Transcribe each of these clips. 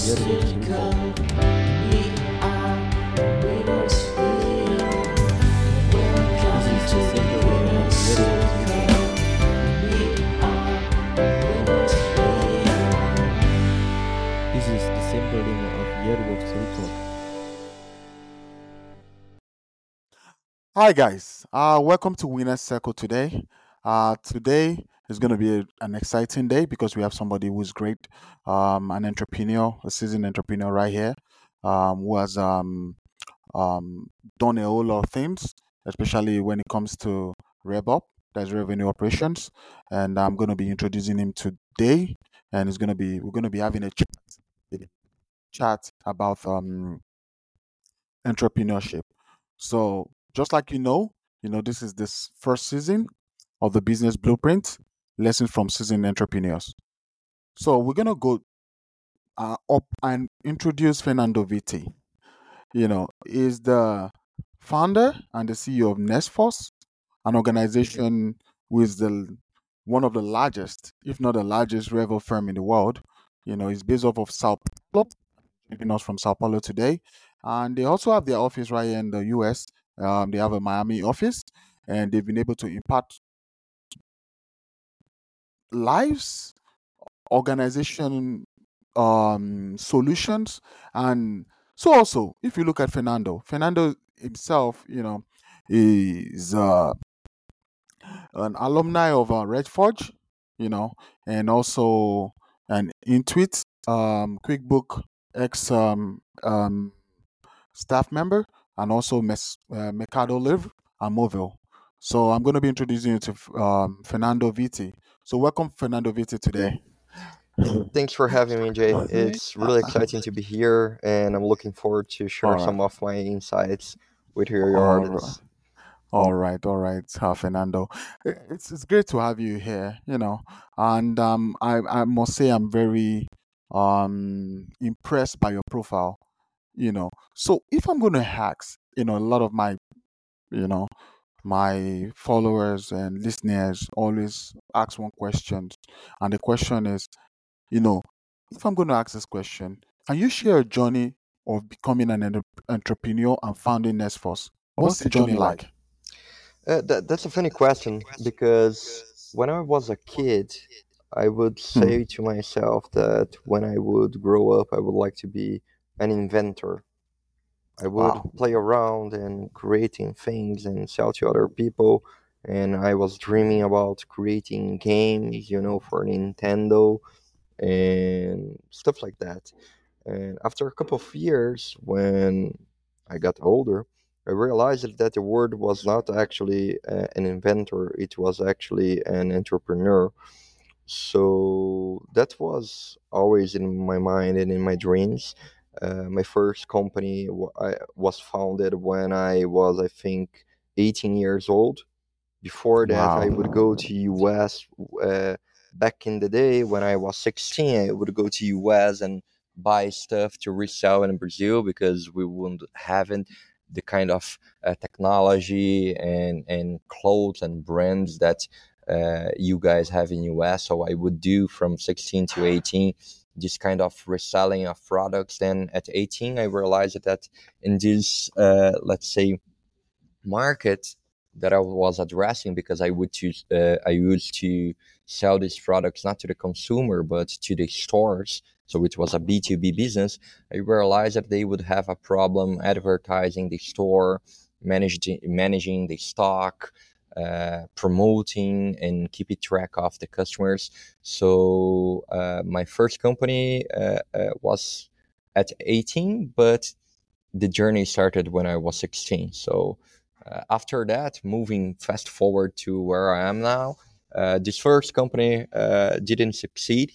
This is the symbolism of Yearbook Circle. Hi guys, uh, welcome to Winners Circle today. Uh, today is going to be a- an exciting day because we have somebody who's great, um, an entrepreneur, a seasoned entrepreneur right here, um, who has um, um, done a whole lot of things, especially when it comes to RevOps, that's revenue operations, and I'm going to be introducing him today, and it's going to be we're going to be having a chat, chat about um, entrepreneurship. So just like you know, you know this is this first season of the business blueprint lessons from seasoned entrepreneurs. So we're gonna go uh, up and introduce Fernando Vitti. You know, is the founder and the CEO of NexForce, an organization is the one of the largest, if not the largest, revel firm in the world. You know, it's based off of Sao Paulo, joining us from Sao Paulo today, and they also have their office right here in the U.S. Um, they have a Miami office, and they've been able to impact lives, organization um, solutions, and so also if you look at Fernando, Fernando himself, you know, is uh, an alumni of uh, Red Forge, you know, and also an Intuit, um, QuickBook ex um, um, staff member, and also Mes- uh, Mercado Livre and Movile. So I'm going to be introducing you to um, Fernando Vitti. So welcome, Fernando Vitti, today. Thanks for having me, Jay. It's really exciting to be here, and I'm looking forward to share All right. some of my insights with your, your All right. audience. All right, all right, uh, Fernando. I- It's it's great to have you here, you know, and um, I I must say I'm very um impressed by your profile, you know. So if I'm going to ask, you know, a lot of my, you know, my followers and listeners always ask one question, and the question is, you know, if I'm going to ask this question, can you share a journey of becoming an entrepreneur and founding NexForce? What's the journey like? Uh, that, that's a funny question because when I was a kid, I would Hmm. say to myself that when I would grow up, I would like to be an inventor. I would Wow. play around and creating things and sell to other people. And I was dreaming about creating games, you know, for Nintendo and stuff like that. And after a couple of years, when I got older, I realized that the word was not actually uh, an inventor, it was actually an entrepreneur. So that was always in my mind and in my dreams. Uh, my first company wa- I, was founded when I was, I think, 18 years old. Before that, I would go to US. Uh, back in the day when I was 16, I would go to US and buy stuff to resell in Brazil because we wouldn't having the kind of uh, technology and and clothes and brands that uh, you guys have in US. So I would do from 16 to 18 this kind of reselling of products. Then at 18, I realized that in this, uh, let's say, market that I was addressing because I would choose uh, I used to sell these products not to the consumer but to the stores. So it was a B2B business. I realized that they would have a problem advertising the store, managing managing the stock, uh, promoting and keeping track of the customers. So uh, my first company uh, uh, was at 18, but the journey started when I was 16. So uh, after that, moving fast forward to where I am now, uh, this first company didn't succeed.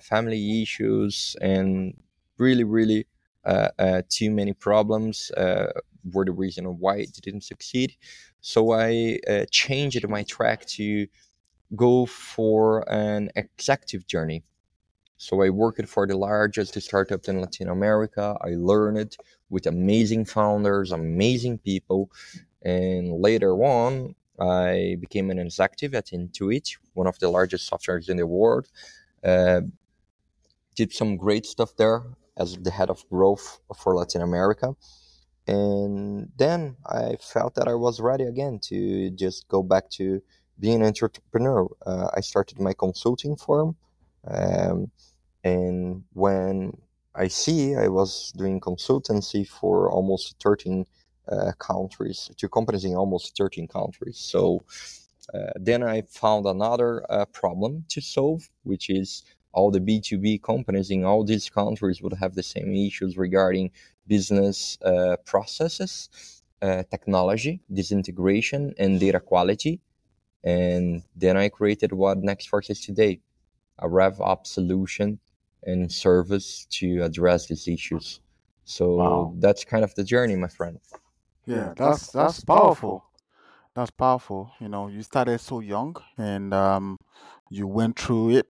Family issues and really, really too many problems uh, were the reason why it didn't succeed. So I uh, changed my track to go for an executive journey. So I worked for the largest startup in Latin America. I learned with amazing founders, amazing people, and later on, I became an executive at Intuit, one of the largest softwares in the world. Uh, did some great stuff there as the head of growth for Latin America. And then I felt that I was ready again to just go back to being an entrepreneur. Uh, I started my consulting firm. Um, and when I see, I was doing consultancy for almost 13 uh, countries, to companies in almost 13 countries. So uh, then I found another uh, problem to solve, which is all the B2B companies in all these countries would have the same issues regarding business uh, processes, uh, technology, disintegration, and data quality. And then I created what NexForce is today a rev RevOps solution and service to address these issues. So Wow. that's kind of the journey, my friend. Yeah, that's that's powerful. That's powerful. You know, you started so young and um, you went through it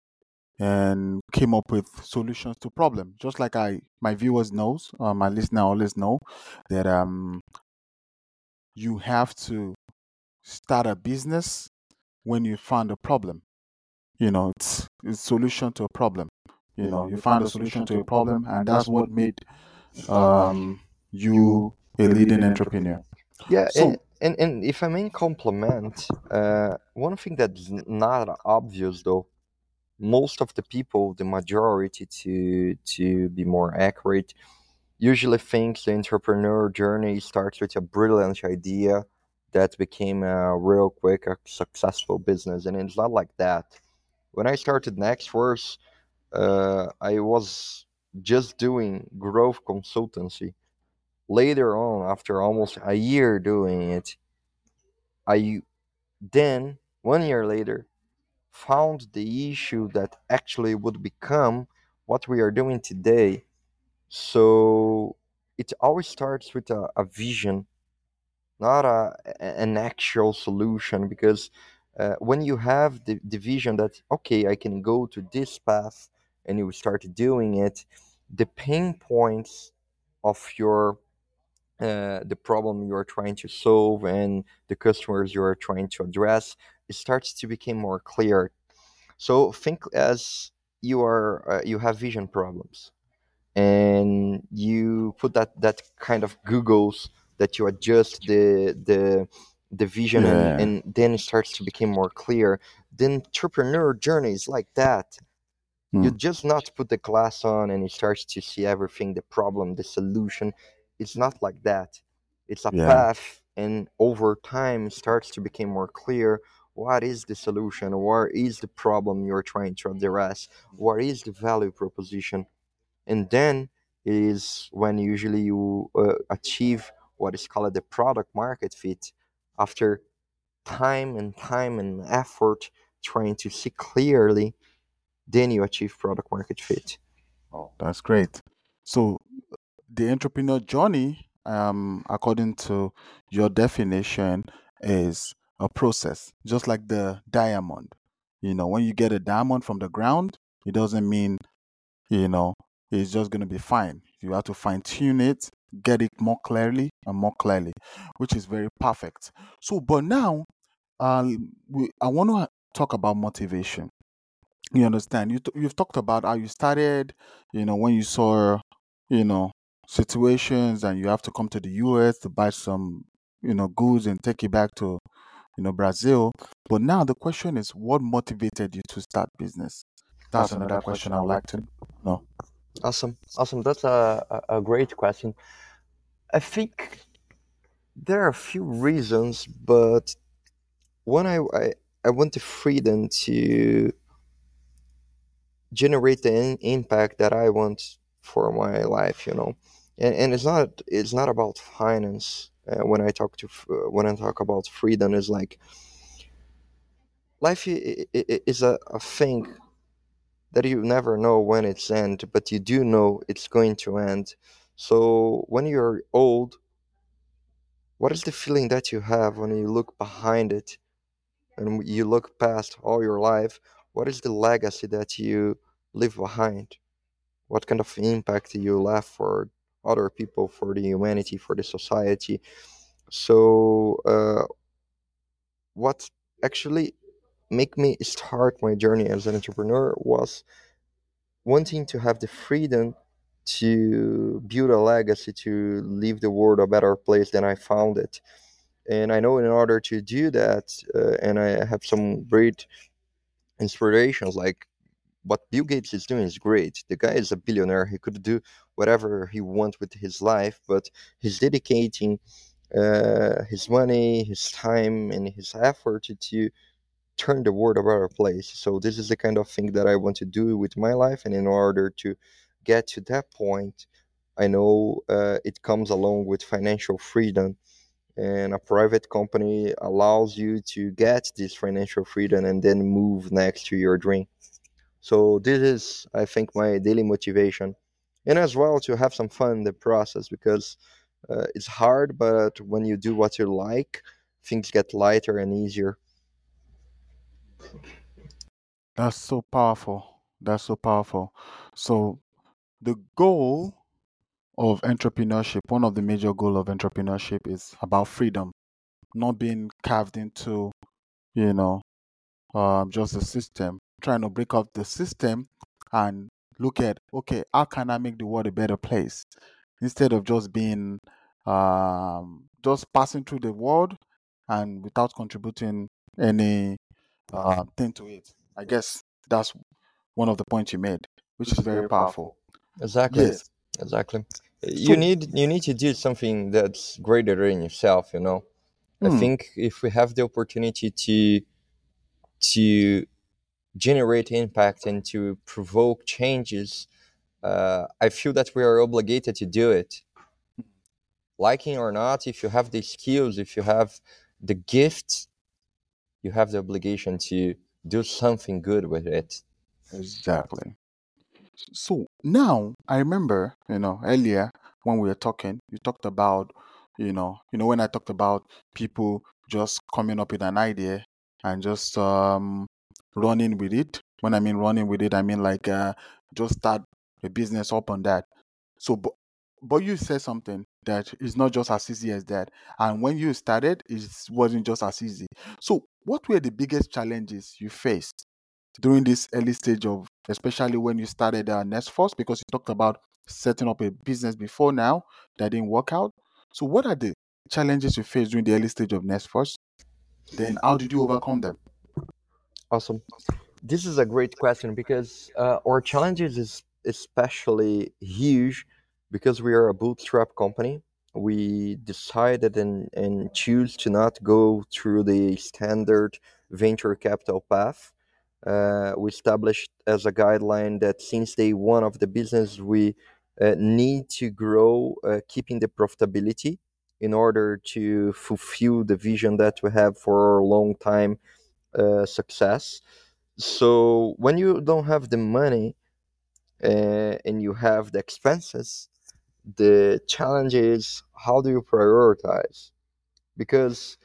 and came up with solutions to problems. Just like I, my viewers knows, uh, my listener always know that um, you have to start a business when you find a problem. You know, it's it's solution to a problem. You know, you find a solution to a problem, and that's what made um, you a leading entrepreneur. Yeah, So, and, and, and if I may compliment, uh, one thing that's not obvious though, most of the people, the majority to to be more accurate, usually thinks the entrepreneur journey starts with a brilliant idea that became a real quick a successful business, and it's not like that. When I started NexForce, uh, I was just doing growth consultancy. Later on, after almost a year doing it, I then, one year later, found the issue that actually would become what we are doing today. So it always starts with a, a vision, not a, an actual solution. Because uh, when you have the, the vision that, okay, I can go to this path and you start doing it, the pain points of your uh, the problem you are trying to solve and the customers you are trying to address it starts to become more clear. So think as you are uh, you have vision problems and you put that that kind of googles that you adjust the the the vision and yeah, and then it starts to become more clear. The entrepreneur journey is like that. You mm, just not put the glass on and it starts to see everything the problem the solution. It's not like that. It's a yeah, path and over time starts to become more clear what is the solution? What is the problem you're trying to address? What is the value proposition? And then is when usually you uh, achieve what is called the product market fit after time and time and effort trying to see clearly then you achieve product market fit. Oh, that's great. So, the entrepreneur journey, um, according to your definition, is a process, just like the diamond. You know, when you get a diamond from the ground, it doesn't mean, you know, it's just going to be fine. You have to fine tune it, get it more clearly and more clearly, which is very perfect. So, but now, um, we, I want to talk about motivation. You understand? You t- you've talked about how you started, you know, when you saw, you know, situations and you have to come to the US to buy some, you know, goods and take it back to, you know, Brazil. But now the question is, what motivated you to start business? That's another question I would like to know. Awesome, awesome. That's a, a, great question. I think there are a few reasons, but one I, I, I want the freedom to generate the in, impact that I want for my life, you know. And, and it's not it's not about finance. Uh, when I talk to uh, when I talk about freedom, is like life is a, a thing that you never know when it's end, but you do know it's going to end. So when you're old, what is the feeling that you have when you look behind it and you look past all your life? What is the legacy that you leave behind? What kind of impact you left for other people, for the humanity, for the society? So, uh, what actually make me start my journey as an entrepreneur was wanting to have the freedom to build a legacy to leave the world a better place than I found it. And I know in order to do that, uh, and I have some great inspirations like what Bill Gates is doing is great. The guy is a billionaire. He could do whatever he wants with his life, but he's dedicating uh, his money, his time, and his effort to turn the world a better place. So this is the kind of thing that I want to do with my life, and in order to get to that point, I know uh, it comes along with financial freedom. And a private company allows you to get this financial freedom and then move next to your dream. So this is, I think, my daily motivation, and as well to have some fun in the process because uh, it's hard, but when you do what you like, things get lighter and easier. That's so powerful. That's so powerful. So the goal of entrepreneurship, one of the major goal of entrepreneurship is about freedom, not being carved into, you know, um, just a system. Trying to break up the system and look at okay, how can I make the world a better place instead of just being um, just passing through the world and without contributing any uh, thing to it. I guess that's one of the points you made, which is very powerful. Exactly. Yes. Exactly. You need you need to do something that's greater than yourself, you know. I mm, think if we have the opportunity to to generate impact and to provoke changes, uh, I feel that we are obligated to do it. Liking or not, if you have the skills, if you have the gift, you have the obligation to do something good with it. exactly. So now I remember, you know, earlier when we were talking, you talked about, you know, you know, when I talked about people just coming up with an idea and just um running with it. When I mean running with it, I mean like uh just start a business up on that. So but but you said something that is not just as easy as that. And when you started, it wasn't just as easy. So what were the biggest challenges you faced? during this early stage of, especially when you started uh, NexForce, because you talked about setting up a business before now that didn't work out. So, what are the challenges you faced during the early stage of NexForce? Then, how did you overcome them? Awesome. This is a great question because uh, our challenges is especially huge because we are a bootstrap company. We decided and, and choose to not go through the standard venture capital path. Uh, we established as a guideline that since day one of the business, we uh, need to grow, uh, keeping the profitability in order to fulfill the vision that we have for a long time uh, success. So when you don't have the money uh, and you have the expenses, the challenge is how do you prioritize? Because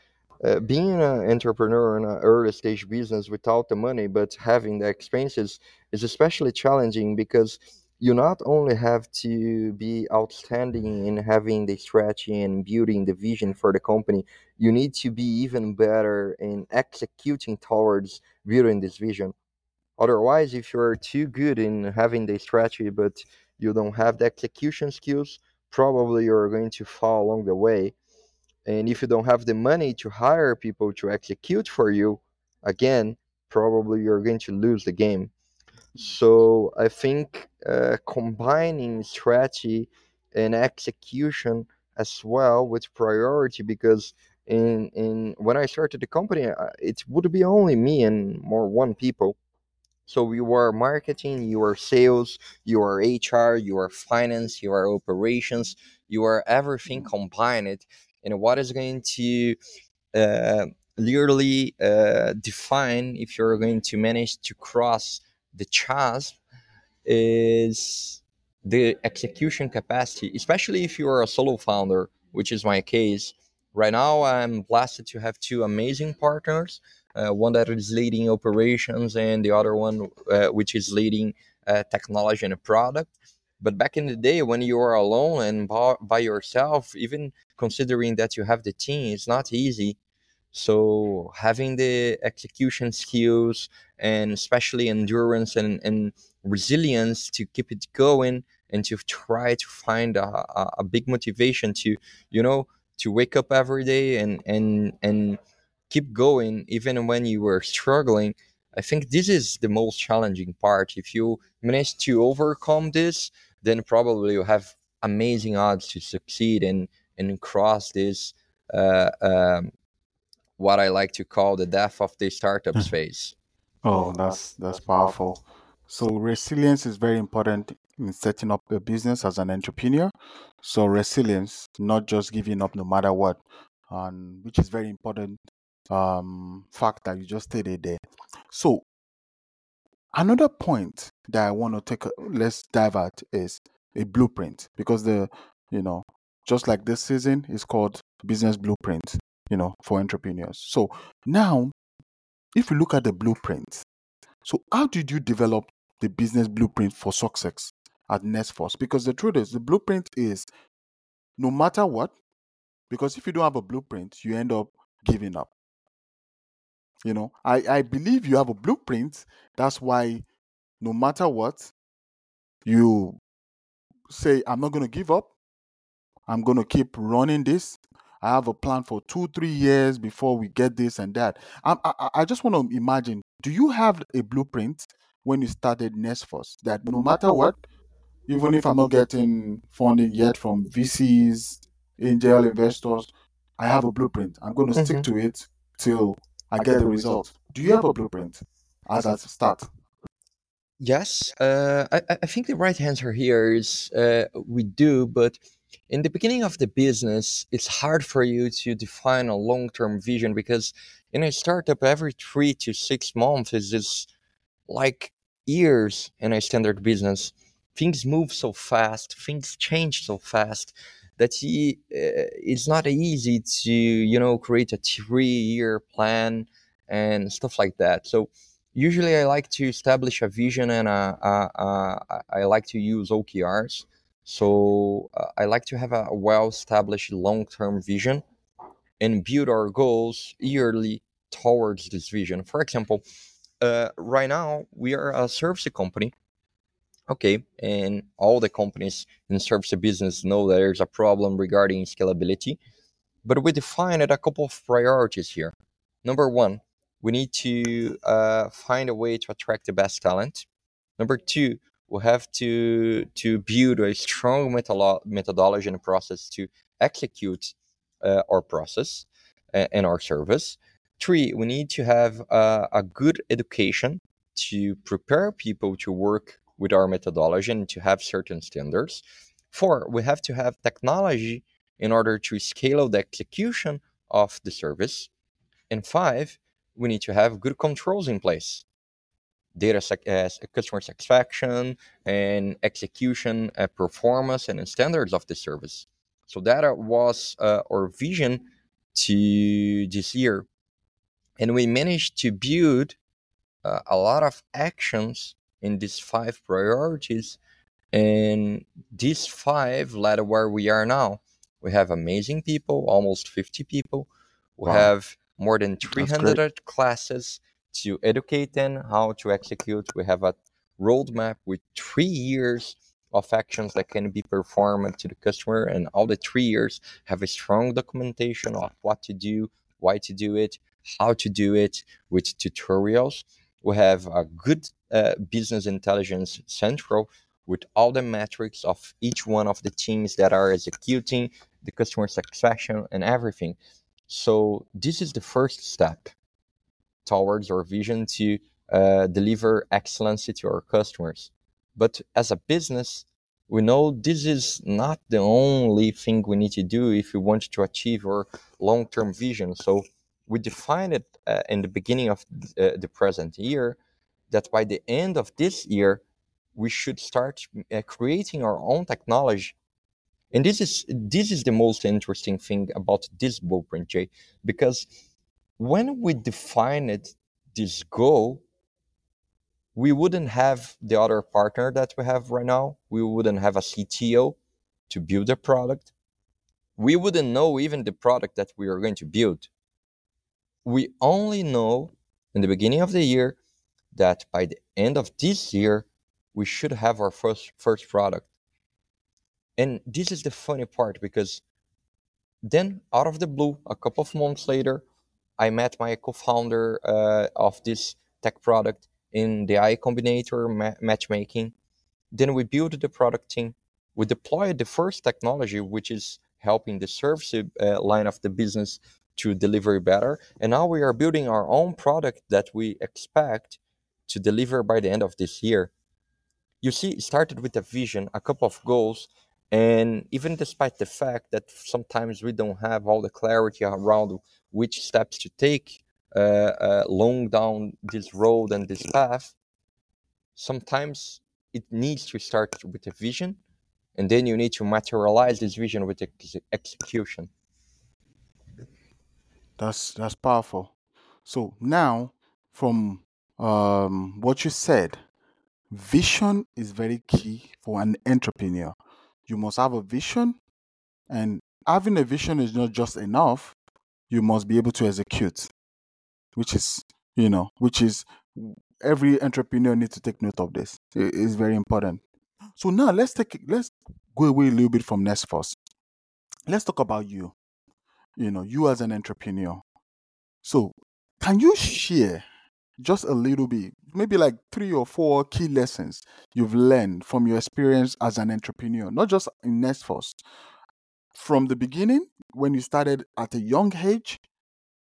uh, being an entrepreneur in an early stage business without the money but having the expenses is especially challenging because you not only have to be outstanding in having the strategy and building the vision for the company, you need to be even better in executing towards building this vision. Otherwise, if you're too good in having the strategy but you don't have the execution skills, probably you're going to fall along the way. And if you don't have the money to hire people to execute for you, again, probably you're going to lose the game. So I think uh, combining strategy and execution as well with priority because in in when I started the company, uh, it would be only me and more one people so you are marketing, you are sales, you are HR, you are finance, you are operations, you are everything combined. And what is going to uh, literally uh, define if you're going to manage to cross the chasm is the execution capacity, especially if you are a solo founder, which is my case. Right now, I'm blessed to have two amazing partners uh, one that is leading operations and the other one uh, which is leading uh, technology and a product. But back in the day, when you are alone and by, by yourself, even considering that you have the team, it's not easy. So having the execution skills and especially endurance and, and resilience to keep it going and to try to find a, a, a big motivation to you know to wake up every day and and and keep going even when you were struggling i think this is the most challenging part. If you manage to overcome this then probably you have amazing odds to succeed and and cross this uh, um, what i like to call the death of the startups phase Oh, that's that's powerful. So resilience is very important in setting up a business as an entrepreneur. So resilience, not just giving up no matter what, and which is very important um fact that you just stated there. So another point that I want to take a, let's dive at is a blueprint because the you know just like this season is called business blueprint you know for entrepreneurs. So now if you look at the blueprint, so how did you develop the business blueprint for success at NexForce? Because the truth is, the blueprint is no matter what, because if you don't have a blueprint, you end up giving up. You know, I, I believe you have a blueprint. That's why no matter what, you say, I'm not going to give up. I'm going to keep running this. I have a plan for two, three years before we get this and that. I, I, I just want to imagine do you have a blueprint when you started NexForce that no matter what, even if I'm not getting funding yet from VCs, angel investors, I have a blueprint. I'm going to stick Mhm. to it till I get the result. Do you have a blueprint as a start? Yes, uh, I, I- I think the right answer here is uh, we do, but in the beginning of the business, it's hard for you to define a long term vision because in a startup, every three to six months is just like years in a standard business. Things move so fast, things change so fast that he, uh, it's not easy to, you know, create a three year plan and stuff like that. So usually I like to establish a vision and a, a, a, I like to use OKRs. So uh, I like to have a well established long term vision and build our goals yearly towards this vision. For example, uh, right now we are a service company okay and all the companies in service business know that there's a problem regarding scalability but we defined a couple of priorities here number one we need to uh, find a way to attract the best talent number two we have to to build a strong methodolo- methodology and process to execute uh, our process uh, and our service three we need to have uh, a good education to prepare people to work with our methodology and to have certain standards. Four, we have to have technology in order to scale the execution of the service. And five, we need to have good controls in place data sec- uh, customer satisfaction and execution uh, performance and standards of the service. So that was uh, our vision to this year. And we managed to build uh, a lot of actions in these five priorities. And these five led to where we are now. We have amazing people almost 50 people. We Wow. have more than 300 classes to educate them how to execute. We have a roadmap with three years of actions that can be performed to the customer and all the three years have a strong documentation of what to do why to do it how to do it with tutorials. We have a good uh, business intelligence central with all the metrics of each one of the teams that are executing the customer satisfaction and everything. So this is the first step towards our vision to uh, deliver excellency to our customers. But as a business, we know this is not the only thing we need to do if we want to achieve our long-term vision. So we defined it uh, in the beginning of uh, the present year that by the end of this year we should start uh, creating our own technology and this is this is the most interesting thing about this blueprint jay because when we defined this goal we wouldn't have the other partner that we have right now. We wouldn't have a cto to build a product. We wouldn't know even the product that we are going to build. We only know in the beginning of the year that by the end of this year we should have our first first product. And this is the funny part because then out of the blue a couple of months later i met my co-founder uh, of this tech product in the Y Combinator ma- matchmaking. Then we built the product team. We deployed the first technology which is helping the service uh, line of the business to deliver better. And now we are building our own product that we expect to deliver by the end of this year. You see it started with a vision a couple of goals and even despite the fact that sometimes we don't have all the clarity around which steps to take uh, uh, along down this road and this path sometimes it needs to start with a vision and then you need to materialize this vision with ex- execution That's that's powerful. So now, from um, what you said, vision is very key for an entrepreneur. You must have a vision, and having a vision is not just enough. You must be able to execute, which is you know, which is every entrepreneur needs to take note of this. It is very important. So now let's take let's go away a little bit from NexForce. Let's talk about you. You know, you as an entrepreneur. So can you share just a little bit, maybe like three or four key lessons you've learned from your experience as an entrepreneur, not just in NexForce, from the beginning when you started at a young age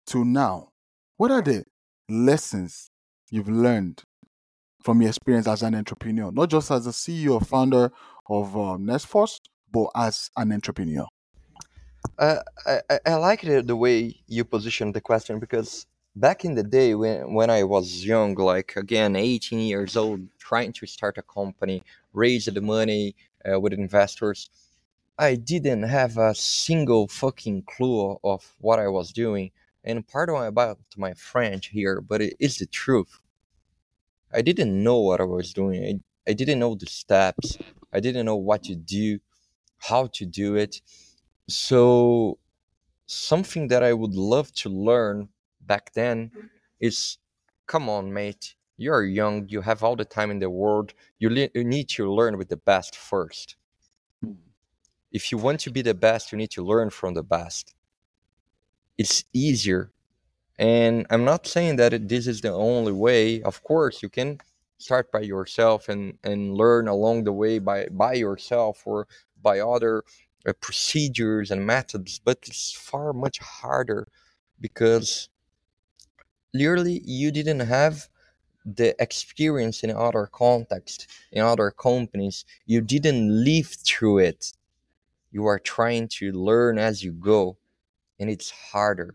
to now? What are the lessons you've learned from your experience as an entrepreneur, not just as a CEO or founder of um, NexForce, but as an entrepreneur? uh, I, I I like the, the way you position the question because back in the day when, when I was young, like again, 18 years old, trying to start a company, raise the money uh, with investors, I didn't have a single fucking clue of what I was doing. And pardon about my French here, but it is the truth. I didn't know what I was doing. I, I didn't know the steps. I didn't know what to do, how to do it. So something that I would love to learn back then is come on, mate. You're young, you have all the time in the world. You, le- you need to learn with the best first. If you want to be the best, you need to learn from the best. It's easier. And I'm not saying that it, this is the only way. Of course, you can start by yourself and, and learn along the way by, by yourself or by other uh, procedures and methods, but it's far much harder because literally you didn't have the experience in other context in other companies. You didn't live through it. You are trying to learn as you go and it's harder.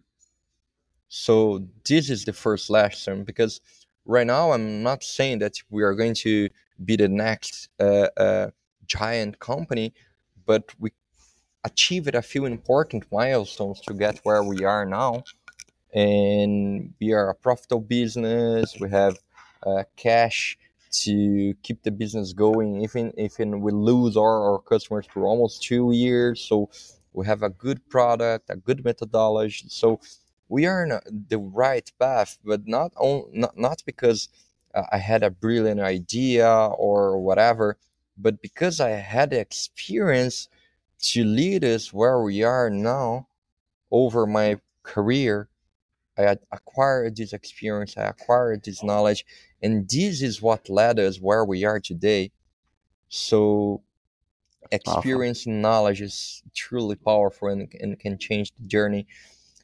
So this is the first lesson because right now i'm not saying that we are going to be the next uh, uh, giant company but we achieved a few important milestones to get where we are now and we are a profitable business. We have uh, cash to keep the business going, even if we lose our, our customers for almost two years. So we have a good product, a good methodology. So we are in a, the right path, but not on, not, not because uh, I had a brilliant idea or whatever, but because I had experience to lead us where we are now over my career I acquired this experience, I acquired this knowledge, and this is what led us where we are today. So, experience and knowledge is truly powerful and, and can change the journey.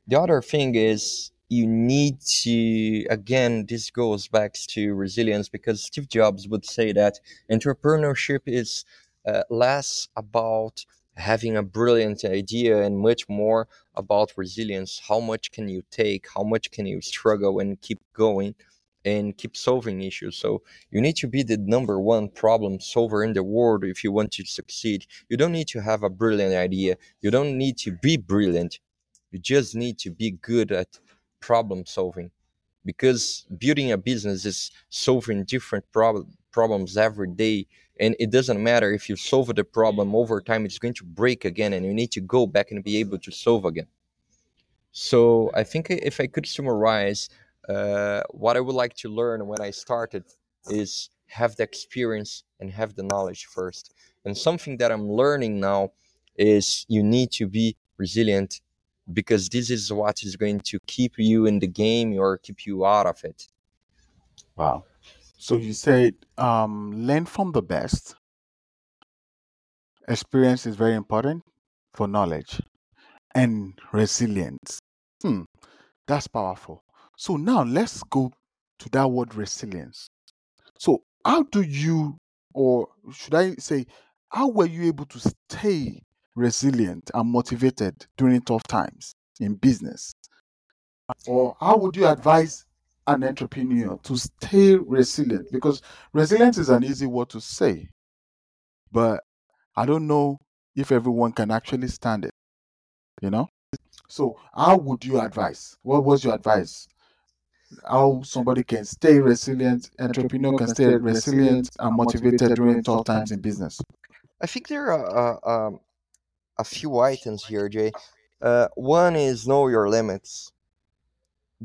The other thing is you need to, again, this goes back to resilience because Steve Jobs would say that entrepreneurship is uh, less about having a brilliant idea and much more about resilience how much can you take how much can you struggle and keep going and keep solving issues. So you need to be the number one problem solver in the world if you want to succeed. You don't need to have a brilliant idea. You don't need to be brilliant. You just need to be good at problem solving because building a business is solving different prob- problems every day and it doesn't matter if you solve the problem over time it's going to break again and you need to go back and be able to solve again So I think if I could summarize, uh, what I would like to learn when I started is have the experience and have the knowledge first. And something that I'm learning now is you need to be resilient because this is what is going to keep you in the game or keep you out of it. Wow. So you said um, learn from the best. Experience is very important for knowledge and resilience. Hmm, that's powerful. So now let's go to that word resilience. So how do you, or should I say, how were you able to stay resilient and motivated during tough times in business? Or how would you advise an entrepreneur to stay resilient? Because resilience is an easy word to say, but I don't know if everyone can actually stand it. You know? So, how would you advise? What was your advice? How somebody can stay resilient, entrepreneur can stay resilient and motivated during tough times in business? I think there are uh, um, a few items here, Jay. Uh, one is know your limits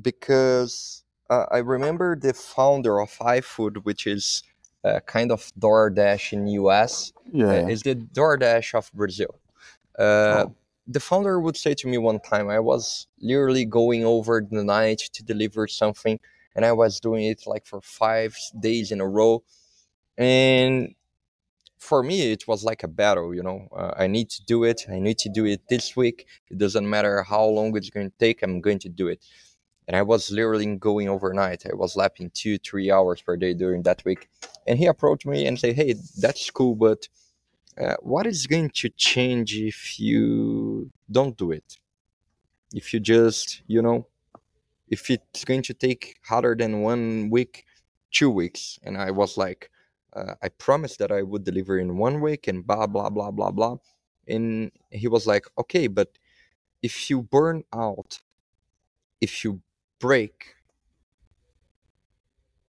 because uh, I remember the founder of iFood, which is uh, kind of DoorDash in US, uh, Yeah. is the DoorDash of Brazil. Uh, Oh, the founder would say to me one time, I was literally going over the night to deliver something, and I was doing it like for five days in a row. And for me, it was like a battle, you know. Uh, I need to do it. I need to do it this week. It doesn't matter how long it's going to take, I'm going to do it. And I was literally going overnight. I was lapping two, three hours per day during that week. And he approached me and said, Hey, that's cool, but uh, what is going to change if you don't do it? If you just, you know, if it's going to take harder than one week, two weeks. And I was like, uh, I promised that I would deliver in one week and blah, blah, blah, blah, blah. And he was like, okay, but if you burn out, if you break,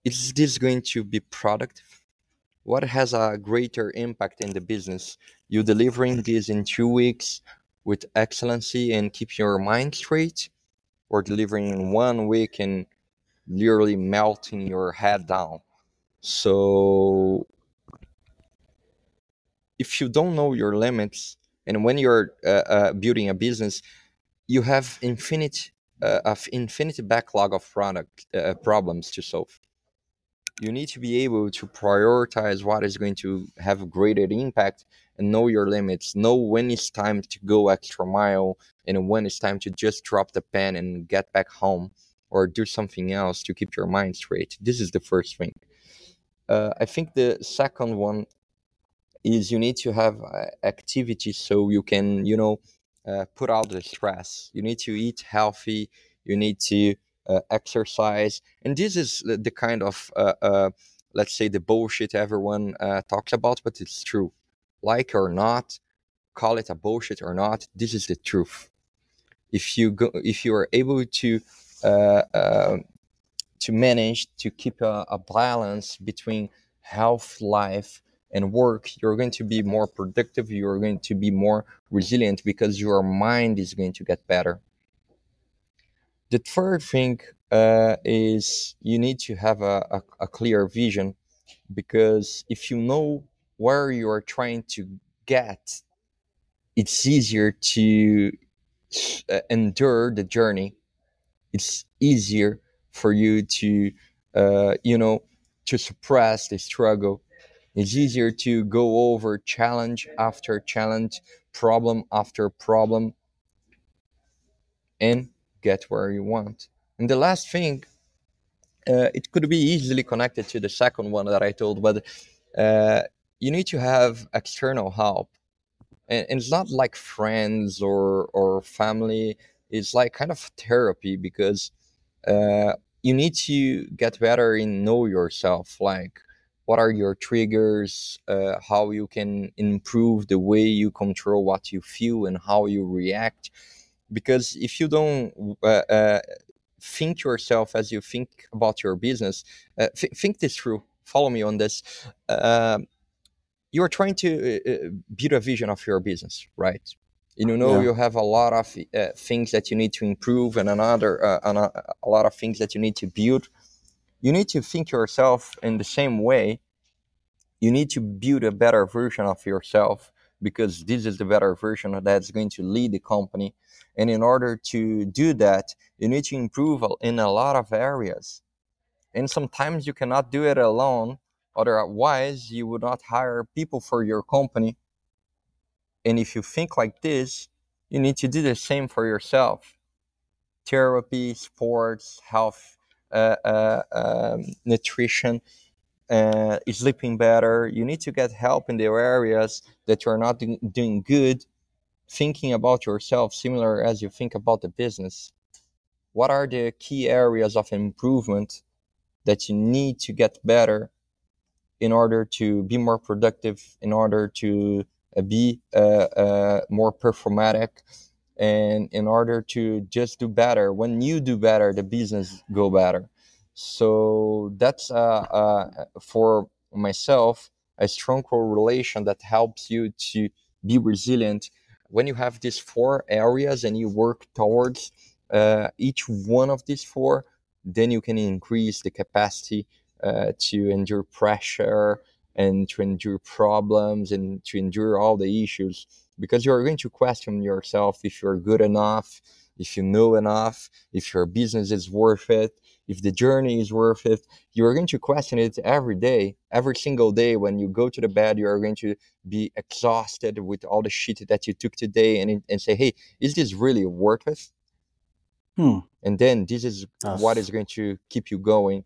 is this going to be productive? What has a greater impact in the business? You delivering this in two weeks with excellency and keep your mind straight, or delivering in one week and literally melting your head down? So if you don't know your limits, and when you're uh, uh, building a business, you have infinite uh, of infinite backlog of product uh, problems to solve. You need to be able to prioritize what is going to have a greater impact and know your limits. Know when it's time to go extra mile and when it's time to just drop the pen and get back home or do something else to keep your mind straight. This is the first thing. Uh, I think the second one is you need to have uh, activity so you can you know uh, put out the stress. You need to eat healthy. You need to uh, exercise. And this is the kind of uh, uh, let's say the bullshit everyone uh, talks about but it's true. Like or not call it a bullshit or not this is the truth. If you go if you are able to uh, uh, to manage to keep a, a balance between health life and work you're going to be more productive you're going to be more resilient because your mind is going to get better. The third thing uh, is you need to have a, a, a clear vision because if you know where you are trying to get it's easier to uh, endure the journey. It's easier for you to uh, you know to suppress the struggle it's easier to go over challenge after challenge problem after problem and get where you want. And the last thing uh, it could be easily connected to the second one that i told but uh, you need to have external help. And, it's not like friends or or family. It's like kind of therapy because uh, you need to get better in know yourself like what are your triggers uh, how you can improve the way you control what you feel and how you react? Because if you don't uh, uh, think yourself as you think about your business uh, th- think this through. Follow me on this. Um, you're trying to uh, uh, build a vision of your business right? You know Yeah. you have a lot of uh, things that you need to improve and another uh, an- a lot of things that you need to build you need to think yourself in the same way. You need to build a better version of yourself because this is the better version that's going to lead the company. And in order to do that you need to improve in a lot of areas. And sometimes you cannot do it alone. Otherwise you would not hire people for your company. And if you think like this you need to do the same for yourself. Therapy sports health nutrition uh, sleeping better. You need to get help in the areas that you're not doing, good thinking about yourself similar as you think about the business. What are the key areas of improvement that you need to get better in order to be more productive, in order to uh, be uh, uh, more performatic, and in order to just do better. When you do better, the business go better. So that's uh, uh, for myself a strong correlation that helps you to be resilient. When you have these four areas and you work towards uh, each one of these four, then you can increase the capacity uh, to endure pressure and to endure problems and to endure all the issues because you're going to question yourself if you're good enough, if you know enough, if your business is worth it, if the journey is worth it. You're going to question it every day, every single day. When you go to the bed, you're going to be exhausted with all the shit that you took today and, and say, hey, is this really worth it? Hmm. And then this is what is going to keep you going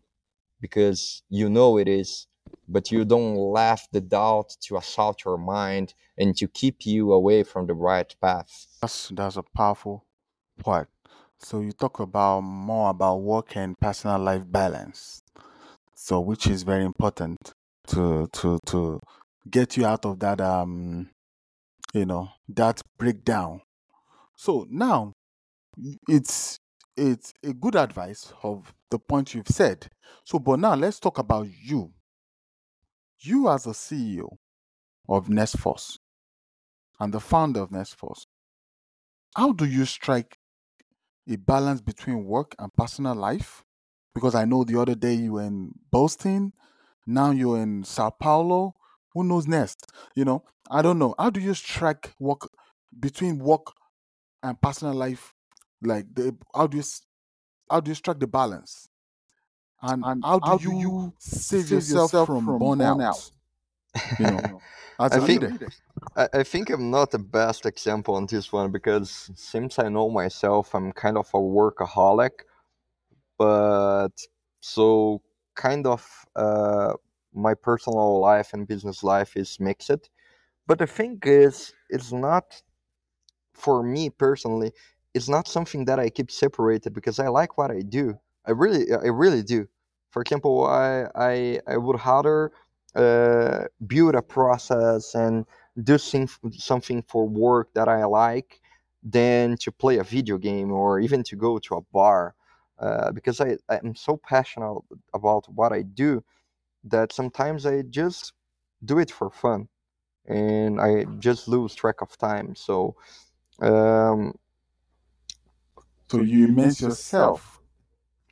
because you know it is, but you don't let the doubt to assault your mind and to keep you away from the right path. That's that's a powerful part. So you talk about more about work and personal life balance. So which is very important to to to get you out of that um you know that breakdown. So now it's it's a good advice of the point you've said. So but now let's talk about you. You as a CEO of NexForce and the founder of NexForce, how do you strike a balance between work and personal life? Because I know the other day you were in Boston, now you're in Sao Paulo. Who knows next? You know, I don't know. How do you strike work between work and personal life? Like the how do you how do you strike the balance? And, And how do how do you you save, yourself, yourself from, from burnout? burnout? You know, I think-. I, I think I'm not the best example on this one because since I know myself, I'm kind of a workaholic, but so kind of uh, my personal life and business life is mixed. But the thing is, it's not for me personally. It's not something that I keep separated because I like what I do. I really, I really do. For example, I I, I would rather uh, build a process and do some, something for work that I like than to play a video game or even to go to a bar. Uh, because I, I'm so passionate about what I do that sometimes I just do it for fun and I just lose track of time. So, um, So you immerse yourself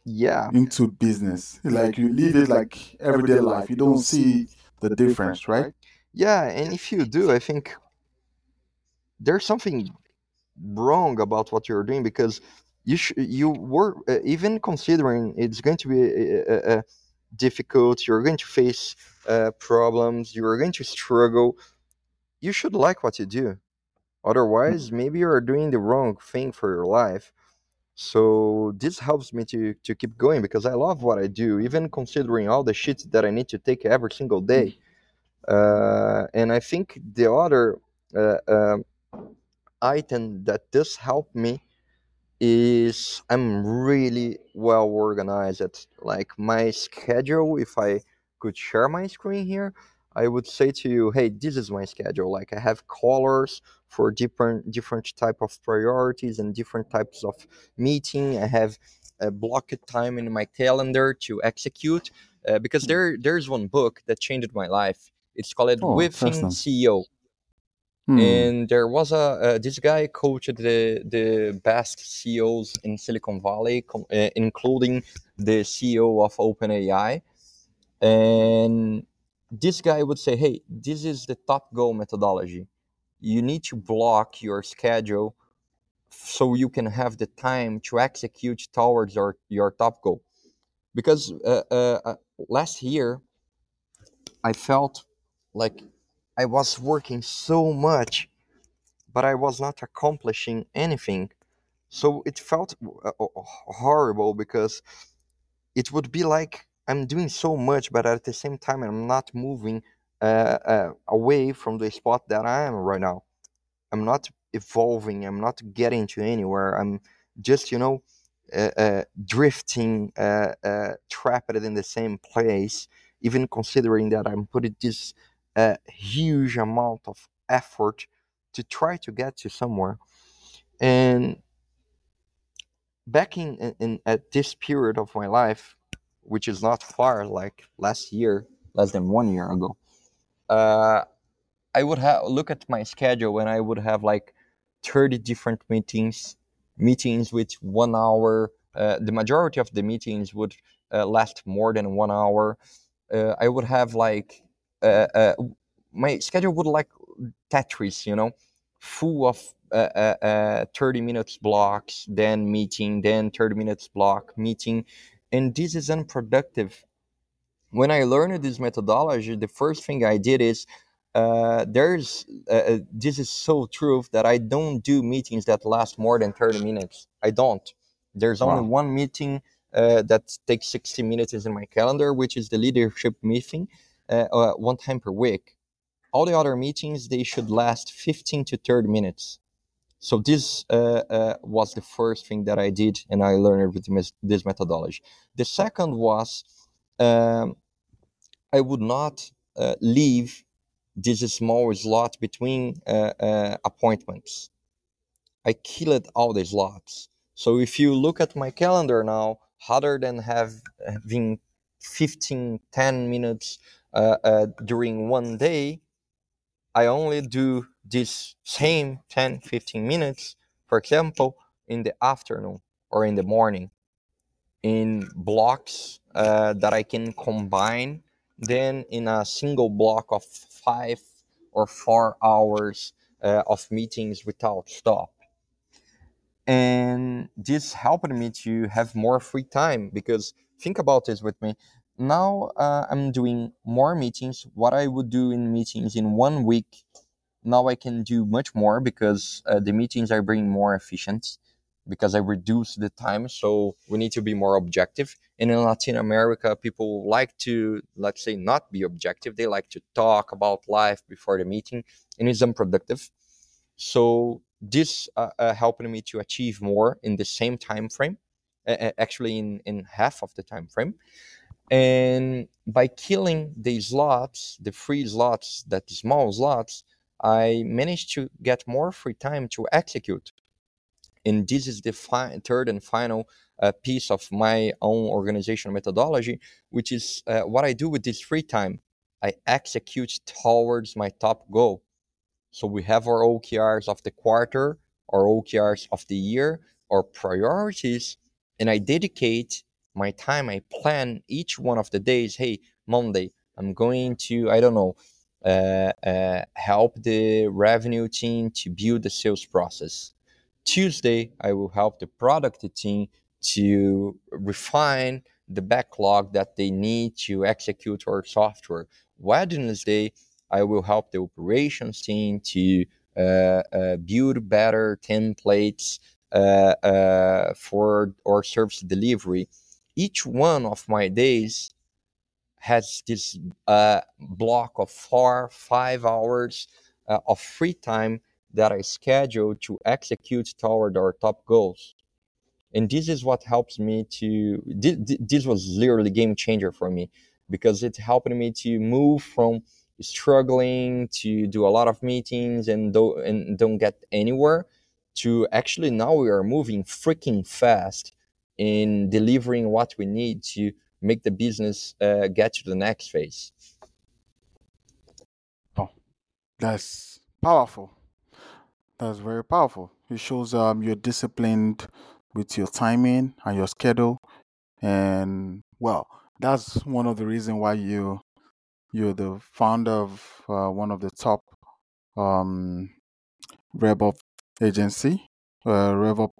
yeah, into business. Like you live it like everyday life. You don't see the difference, right? yeah, and if you do, I think there's something wrong about what you're doing because you sh- you were uh, even considering it's going to be uh, uh, uh, difficult. You're going to face uh, problems. You're going to struggle. You should like what you do. Otherwise, maybe you're doing the wrong thing for your life. So this helps me to to keep going because I love what I do, even considering all the shit that I need to take every single day. Uh, and I think the other uh, um item that does help me is I'm really well organized. Like my schedule, if I could share my screen here, I would say to you, hey, this is my schedule. Like I have colors for different different type of priorities and different types of meeting. I have a blocked time in my calendar to execute uh, because there there's one book that changed my life. It's called Oh, Within. CEO Hmm. and there was a uh, this guy coached the the best CEOs in Silicon Valley, com- uh, including the CEO of OpenAI, and this guy would say, "Hey, this is the top goal methodology. You need to block your schedule so you can have the time to execute towards your your top goal." Because uh, uh, uh, last year, I felt like I was working so much but I was not accomplishing anything. So it felt uh, horrible because it would be like I'm doing so much, but at the same time, I'm not moving away from the spot that I am right now. I'm not evolving. I'm not getting to anywhere. I'm just, you know, uh, uh, drifting, uh, uh, trapped in the same place, even considering that I'm putting this uh, huge amount of effort to try to get to somewhere. And back in, in at this period of my life, which is not far, like last year, less than one year ago, uh, I would have look at my schedule and I would have like 30 different meetings, meetings with one hour. Uh, the majority of the meetings would uh, last more than one hour. Uh, I would have like uh, uh, my schedule would like Tetris, you know, full of uh, uh, uh, 30 minutes blocks, then meeting, then 30 minutes block, meeting. And this is unproductive. When I learned this methodology, the first thing I did is uh, there's uh, uh, this is so true that I don't do meetings that last more than 30 minutes. I don't. There's only Wow. one meeting uh, that takes 60 minutes in my calendar, which is the leadership meeting, uh, uh, one time per week. All the other meetings they should last 15 to 30 minutes. So this uh, uh, was the first thing that I did, and I learned with this this methodology. The second was um, I would not uh, leave this small slot between uh, uh, appointments. I killed all the slots. So if you look at my calendar now, other than have having 15, 10 minutes uh, uh, during one day, I only do this same 10, 15 minutes, for example, in the afternoon or in the morning in blocks uh, that I can combine then in a single block of five or four hours uh, of meetings without stop. And this helped me to have more free time because think about this with me. Now uh, I'm doing more meetings. What I would do in meetings in one week, now I can do much more because uh, the meetings are being more efficient because I reduce the time. So we need to be more objective. And in Latin America, people like to, let's say, not be objective. They like to talk about life before the meeting, and it's unproductive. So this uh, uh, helped me to achieve more in the same time frame, uh, actually in, in half of the time frame. And by killing the slots, the free slots, that small slots, I managed to get more free time to execute and this is the fi- third and final uh, piece of my own organizational methodology which is uh, what i do with this free time. I execute towards my top goal. So we have our okrs of the quarter our okrs of the year our priorities and i dedicate my time. I plan each one of the days. Hey monday i'm going to i don't know uh, uh, help the revenue team to build the sales process Tuesday, I will help the product team to refine the backlog that they need to execute our software. Wednesday, I will help the operations team to uh, uh, build better templates uh, uh, for our service delivery. Each one of my days has this uh, block of four, five hours uh, of free time that I schedule to execute toward our top goals. And this is what helps me to. This, this was literally game changer for me because it helped me to move from struggling to do a lot of meetings and don't and don't get anywhere to actually now we are moving freaking fast in delivering what we need to make the business uh, get to the next phase. Oh, That's powerful. That's very powerful. It shows um you're disciplined with your timing and your schedule, and well, that's one of the reasons why you you're the founder of uh, one of the top um RevOps agency, uh, RevOps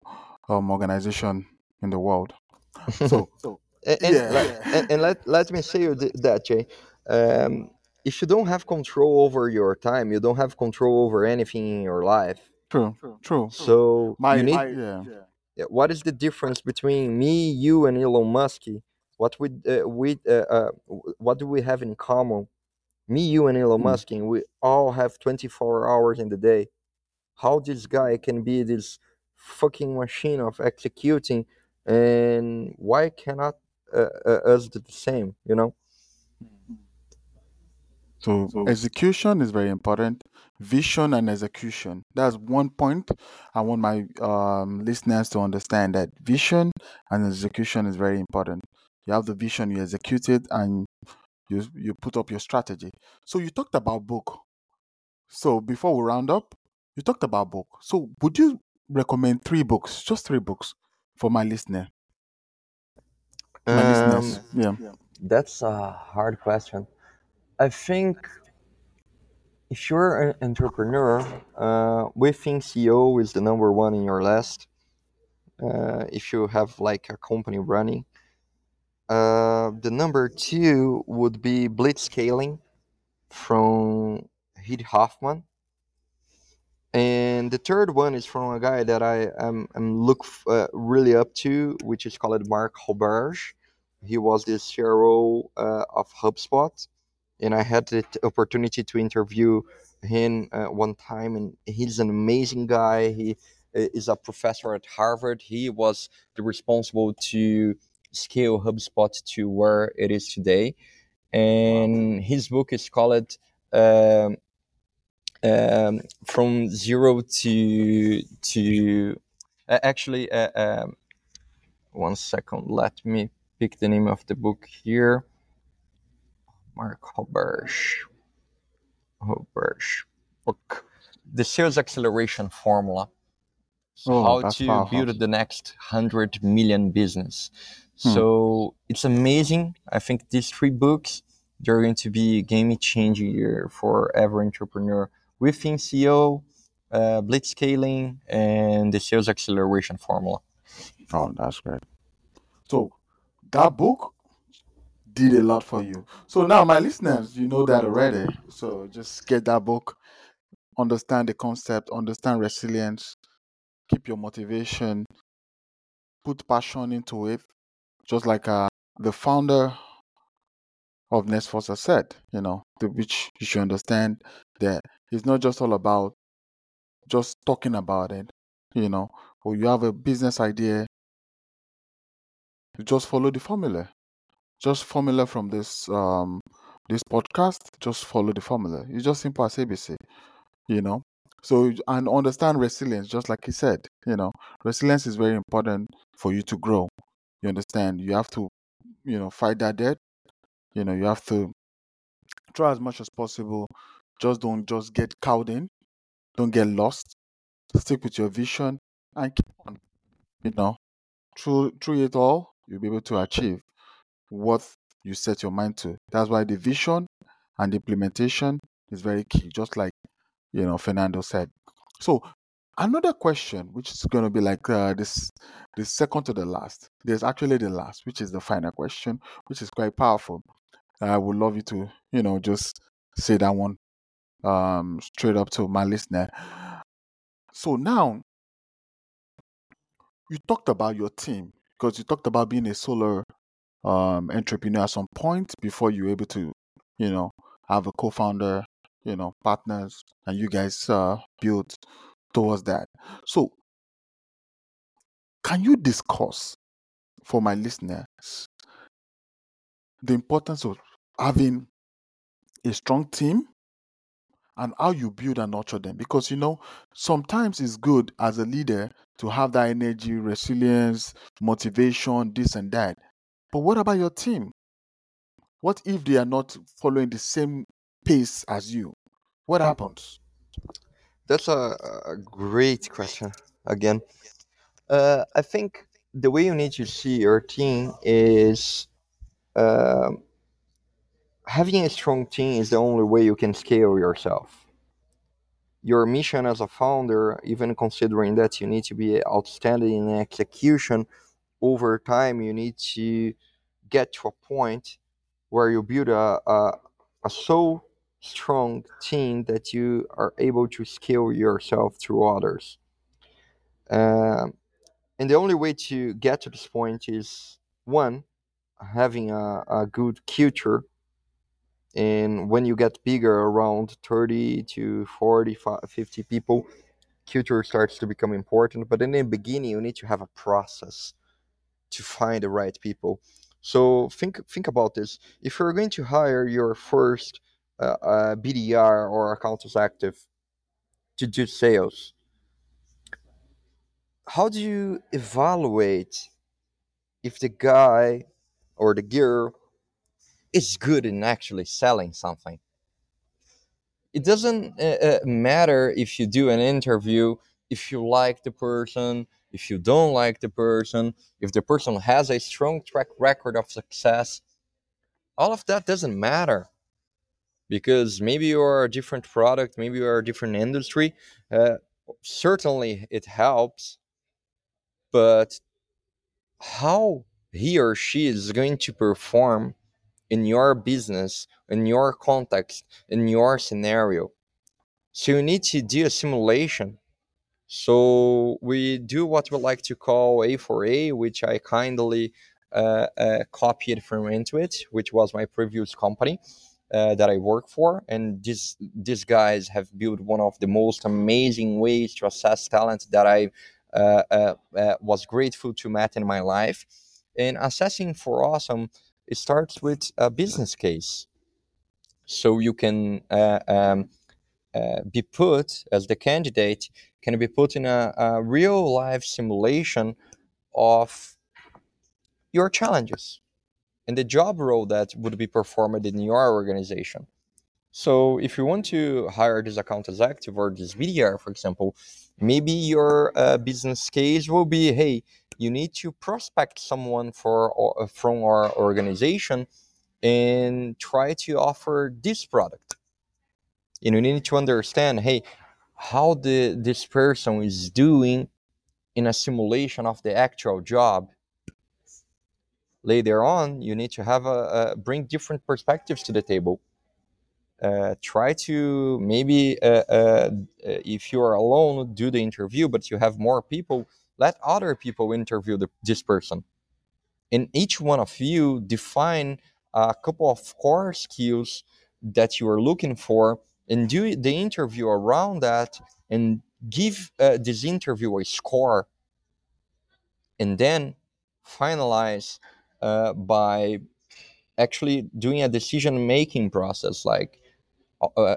um organization in the world. So and, and, yeah, let, and, and let, let me say you that jay um, if you don't have control over your time you don't have control over anything in your life true, true. true. so My you need yeah, Yeah, what is the difference between me, you, and Elon Musk? What we uh, we uh, uh, what do we have in common? Me, you, and Elon Mm. Musk, and we all have twenty four hours in the day. How this guy can be this fucking machine of executing, and why cannot uh, uh, us do the same? You know? So execution is very important. Vision and execution. That's one point I want my um, listeners to understand that vision and execution is very important. You have the vision, you execute it, and you you put up your strategy. So you talked about book. So before we round up, you talked about book. So would you recommend three books, just three books, for my listener, my listeners? Um, Yeah. that's a hard question. I think if you're an entrepreneur, uh, Within CEO is the number one in your list. Uh, if you have like a company running, uh, the number two would be Blitzscaling from Reid Hoffman, and the third one is from a guy that I am, am look uh, really up to, which is called Mark Roberge. He was the CRO uh, of HubSpot, and I had the opportunity to interview him uh, one time, and he's an amazing guy. He uh, is a professor at Harvard. He was the responsible to scale HubSpot to where it is today, and his book is called. Um, um, from zero to to uh, actually uh, um, one second let me pick the name of the book here mark roberge roberge book. The sales acceleration formula. So Oh, how to powerful. build the next 100 million business. Hmm. so it's amazing. I think these three books they're going to be a game changer for every entrepreneur. Within ceo uh, blitzscaling and the sales acceleration formula. Oh, that's great. So that book did a lot for you. So now, my listeners, you know that already. So just get that book, understand the concept, understand resilience, keep your motivation, put passion into it. Just like uh, the founder of NexForce said, you know, the, which you should understand that it's not just all about just talking about it, you know, or you have a business idea, you just follow the formula. Just formula from this um this podcast, just follow the formula. It's just simple as ABC, you know. So and understand resilience, just like he said, you know, resilience is very important for you to grow. You understand? You have to, you know, fight that debt. You know, you have to try as much as possible. Just don't just get cowed in. Don't get lost. Stick with your vision and keep on. You know, through through it all, you'll be able to achieve what you set your mind to. That's why the vision and the implementation is very key, just like you know Fernando said. So another question, which is going to be like uh, this, the second to the last. There's actually the last, which is the final question, which is quite powerful. I would love you to, you know, just say that one um, straight up to my listener. So now you talked about your team because you talked about being a solo um, entrepreneur at some point before you're able to, you know, have a co-founder, you know, partners, and you guys uh, build towards that. So, can you discuss for my listeners the importance of having a strong team and how you build and nurture them? Because you know, sometimes it's good as a leader to have that energy, resilience, motivation, this and that. But what about your team? What if they are not following the same pace as you? What happens? That's a, a great question. Again, uh, I think the way you need to see your team is um having a strong team is the only way you can scale yourself. Your mission as a founder, even considering that you need to be outstanding in execution, over time you need to get to a point where you build a, a, a so strong team that you are able to scale yourself through others. Um, and the only way to get to this point is one, having a, a good culture. And when you get bigger, around 30 to 40, 50 people, culture starts to become important. But in the beginning, you need to have a process to find the right people. So think think about this. If you're going to hire your first uh, uh, BDR or account executive to do sales, how do you evaluate if the guy or the girl is good in actually selling something? It doesn't uh, uh, matter if you do an interview, if you like the person, if you don't like the person, if the person has a strong track record of success. All of that doesn't matter because maybe you're a different product, maybe you're a different industry. Uh, certainly, it helps, but how he or she is going to perform in your business, in your context, in your scenario. So you need to do a simulation. So we do what we like to call A4A, which I kindly uh, uh, copied from Intuit, which was my previous company uh, that I work for. And these these guys have built one of the most amazing ways to assess talent that I uh, uh, uh, was grateful to meet in my life. And assessing for awesome, it starts with a business case. So you can um, be put as the candidate can be put in a, a real life simulation of your challenges and the job role that would be performed in your organization. So if you want to hire this account executive or this BDR, for example, maybe your uh, business case will be, hey, you need to prospect someone for uh, from our organization and try to offer this product. And you need to understand, hey, how the this person is doing in a simulation of the actual job. Later on you need to have a, a bring different perspectives to the table. Uh, try to maybe uh, uh, if you are alone do the interview but you have more people let other people interview the, this person. And each one of you define a couple of core skills that you are looking for and do the interview around that and give uh, this interview a score. And then finalize uh, by actually doing a decision making process like uh, uh,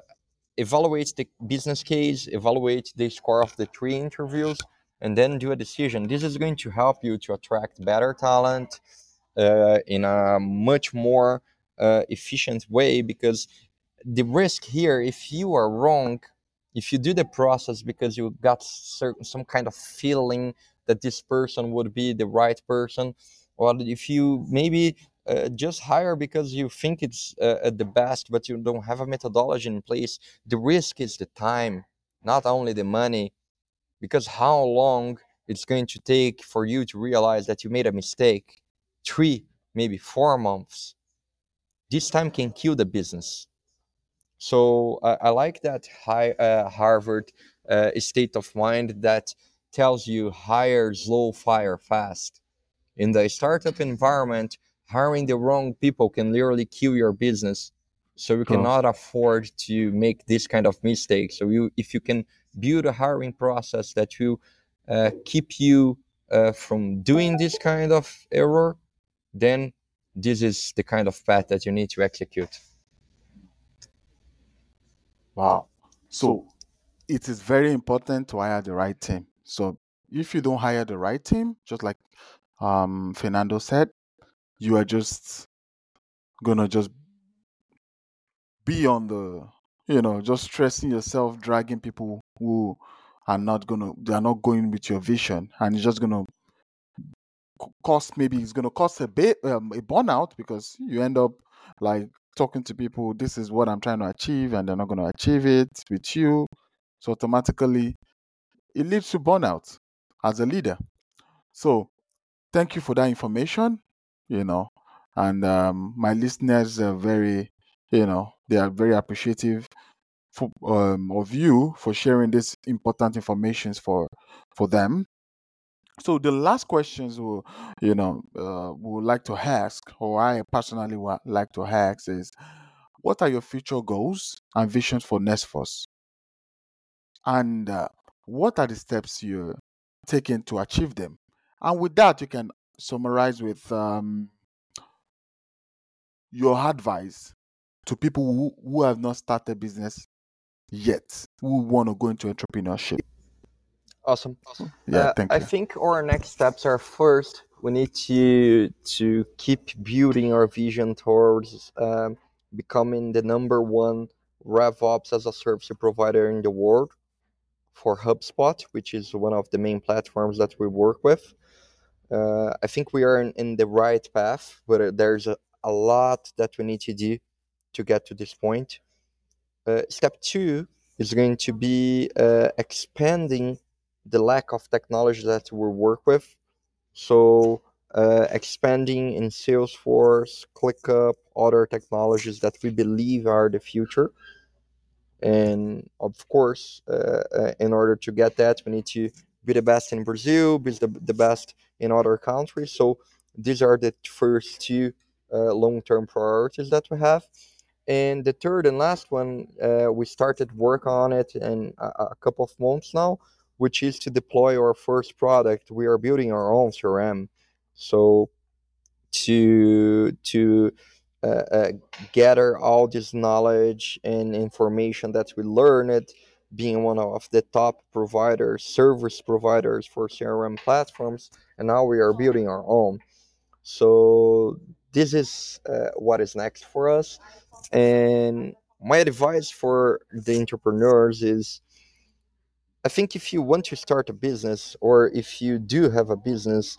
evaluate the business case evaluate the score of the three interviews and then do a decision. This is going to help you to attract better talent uh, in a much more uh, efficient way because the risk here if you are wrong if you do the process because you got certain some kind of feeling that this person would be the right person or if you maybe uh, just hire because you think it's uh, the best but you don't have a methodology in place the risk is the time not only the money. Because how long it's going to take for you to realize that you made a mistake? Three maybe four months. This time can kill the business so uh, I like that high, uh, Harvard uh, state of mind that tells you hire slow, fire fast. In the startup environment, hiring the wrong people can literally kill your business. So you cannot afford to make this kind of mistake. So you, if you can build a hiring process that will uh, keep you uh, from doing this kind of error, then this is the kind of path that you need to execute. Wow. So it is very important to hire the right team. So if you don't hire the right team, just like um, Fernando said, you are just gonna just be on the, you know, just stressing yourself, dragging people who are not gonna they are not going with your vision and it's just gonna cost maybe it's gonna cost a bit um, a burnout because you end up like talking to people this is what i'm trying to achieve and they're not gonna achieve it with you so automatically it leads to burnout as a leader. So thank you for that information you know and um, my listeners are very you know they are very appreciative for, um, of you for sharing this important information for for them so the last questions we you know uh, we would like to ask or i personally would like to ask is what are your future goals and visions for NexForce and uh, what are the steps you're taking to achieve them? And with that you can summarize with um, your advice to people who, who have not started business yet who want to go into entrepreneurship Awesome. yeah Uh, thank I you think our next steps are first we need to to keep building our vision towards um, becoming the number one RevOps as a service provider in the world for HubSpot, which is one of the main platforms that we work with. Uh, I think we are in, in the right path, but uh, there's a, a lot that we need to do to get to this point. Uh, step two is going to be uh, expanding the lack of technology that we work with. So, uh, expanding in Salesforce, ClickUp, other technologies that we believe are the future. And of course, uh, uh, in order to get that, we need to be the best in Brazil, be the, the best in other countries. So, these are the first two uh, long term priorities that we have. And the third and last one, uh, we started work on it in a, a couple of months now, which is to deploy our first product. We are building our own CRM, so to to uh, uh, gather all this knowledge and information that we learned, being one of the top providers, service providers for CRM platforms, and now we are building our own. So this is uh, what is next for us and my advice for the entrepreneurs is I think if you want to start a business or if you do have a business,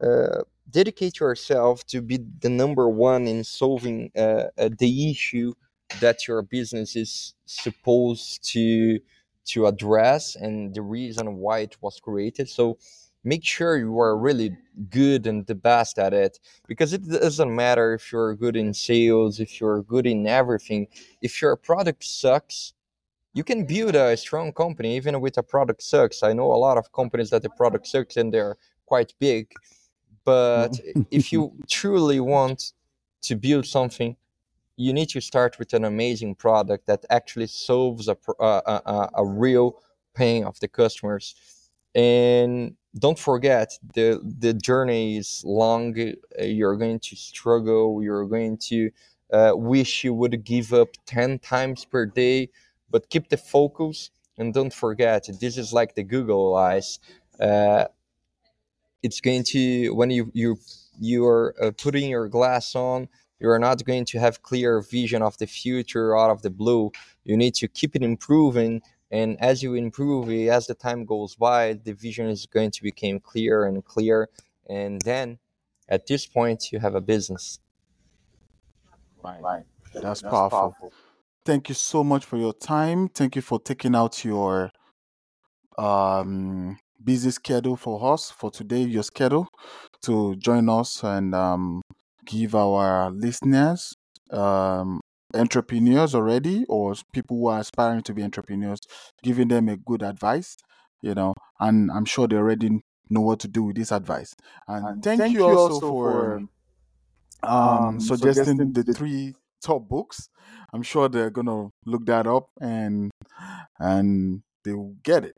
uh, dedicate yourself to be the number one in solving uh, uh, the issue that your business is supposed to to address and the reason why it was created. So make sure you are really good and the best at it because it doesn't matter if you're good in sales, if you're good in everything. If your product sucks, you can build a strong company even with a product sucks. I know a lot of companies that the product sucks and they're quite big, but if you truly want to build something, you need to start with an amazing product that actually solves a a, a, a real pain of the customers. And don't forget the the journey is long. You're going to struggle. You're going to uh, wish you would give up ten times per day, but keep the focus and don't forget this is like the Google eyes. Uh, it's going to when you you you're uh, putting your glass on you are not going to have clear vision of the future out of the blue. You need to keep it improving and as you improve as the time goes by the vision is going to become clearer and clear. And then at this point you have a business. Right. That's powerful thank you so much for your time. Thank you for taking out your um busy schedule for us for today your schedule to join us and um give our listeners um entrepreneurs already or people who are aspiring to be entrepreneurs giving them a good advice you know and i'm sure they already know what to do with this advice. And And thank, thank you you also also for for um, um, suggesting suggesting the the three top books. I'm sure they're gonna look that up and and they will get it.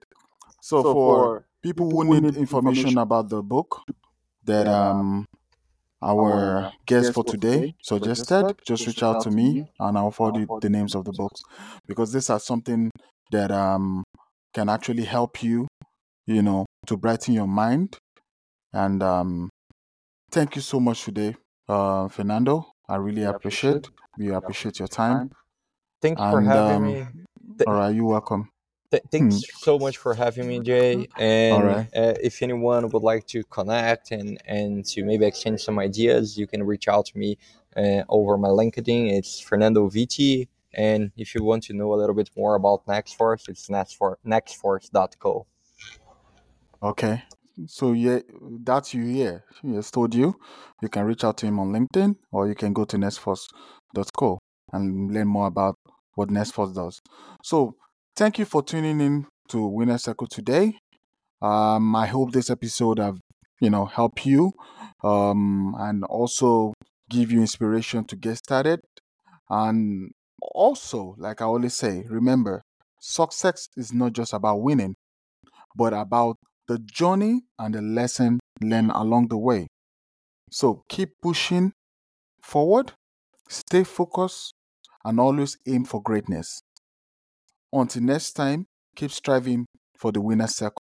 So, so for people people who need information information about the book that that um, our our guest for today today suggested, suggested, just reach out to me and I'll forward you the names of the books because these are something that um can actually help you, you know, to brighten your mind. And um thank you so much today, uh Fernando. I really appreciate appreciate we appreciate your time. time. thank you for And having um me Th- all right, you're welcome. Th- thanks so much for having me, Jay. And right. uh, if anyone would like to connect and, and to maybe exchange some ideas, you can reach out to me uh, over my LinkedIn. It's Fernando Vitti. And if you want to know a little bit more about NexForce, it's nextfor- nexforce.co. Okay. So yeah, that's you here. He has told you. You can reach out to him on LinkedIn or you can go to nexforce.co and learn more about what NexForce does. So thank you for tuning in to Winner Circle today. Um, I hope this episode have you know help you um, and also give you inspiration to get started. And also, like I always say, remember, success is not just about winning, but about the journey and the lesson learned along the way. So keep pushing forward, stay focused, and always aim for greatness. Until next time, keep striving for the winner's circle.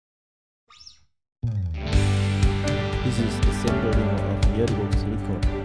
This is the simple demo of Yearbox Record.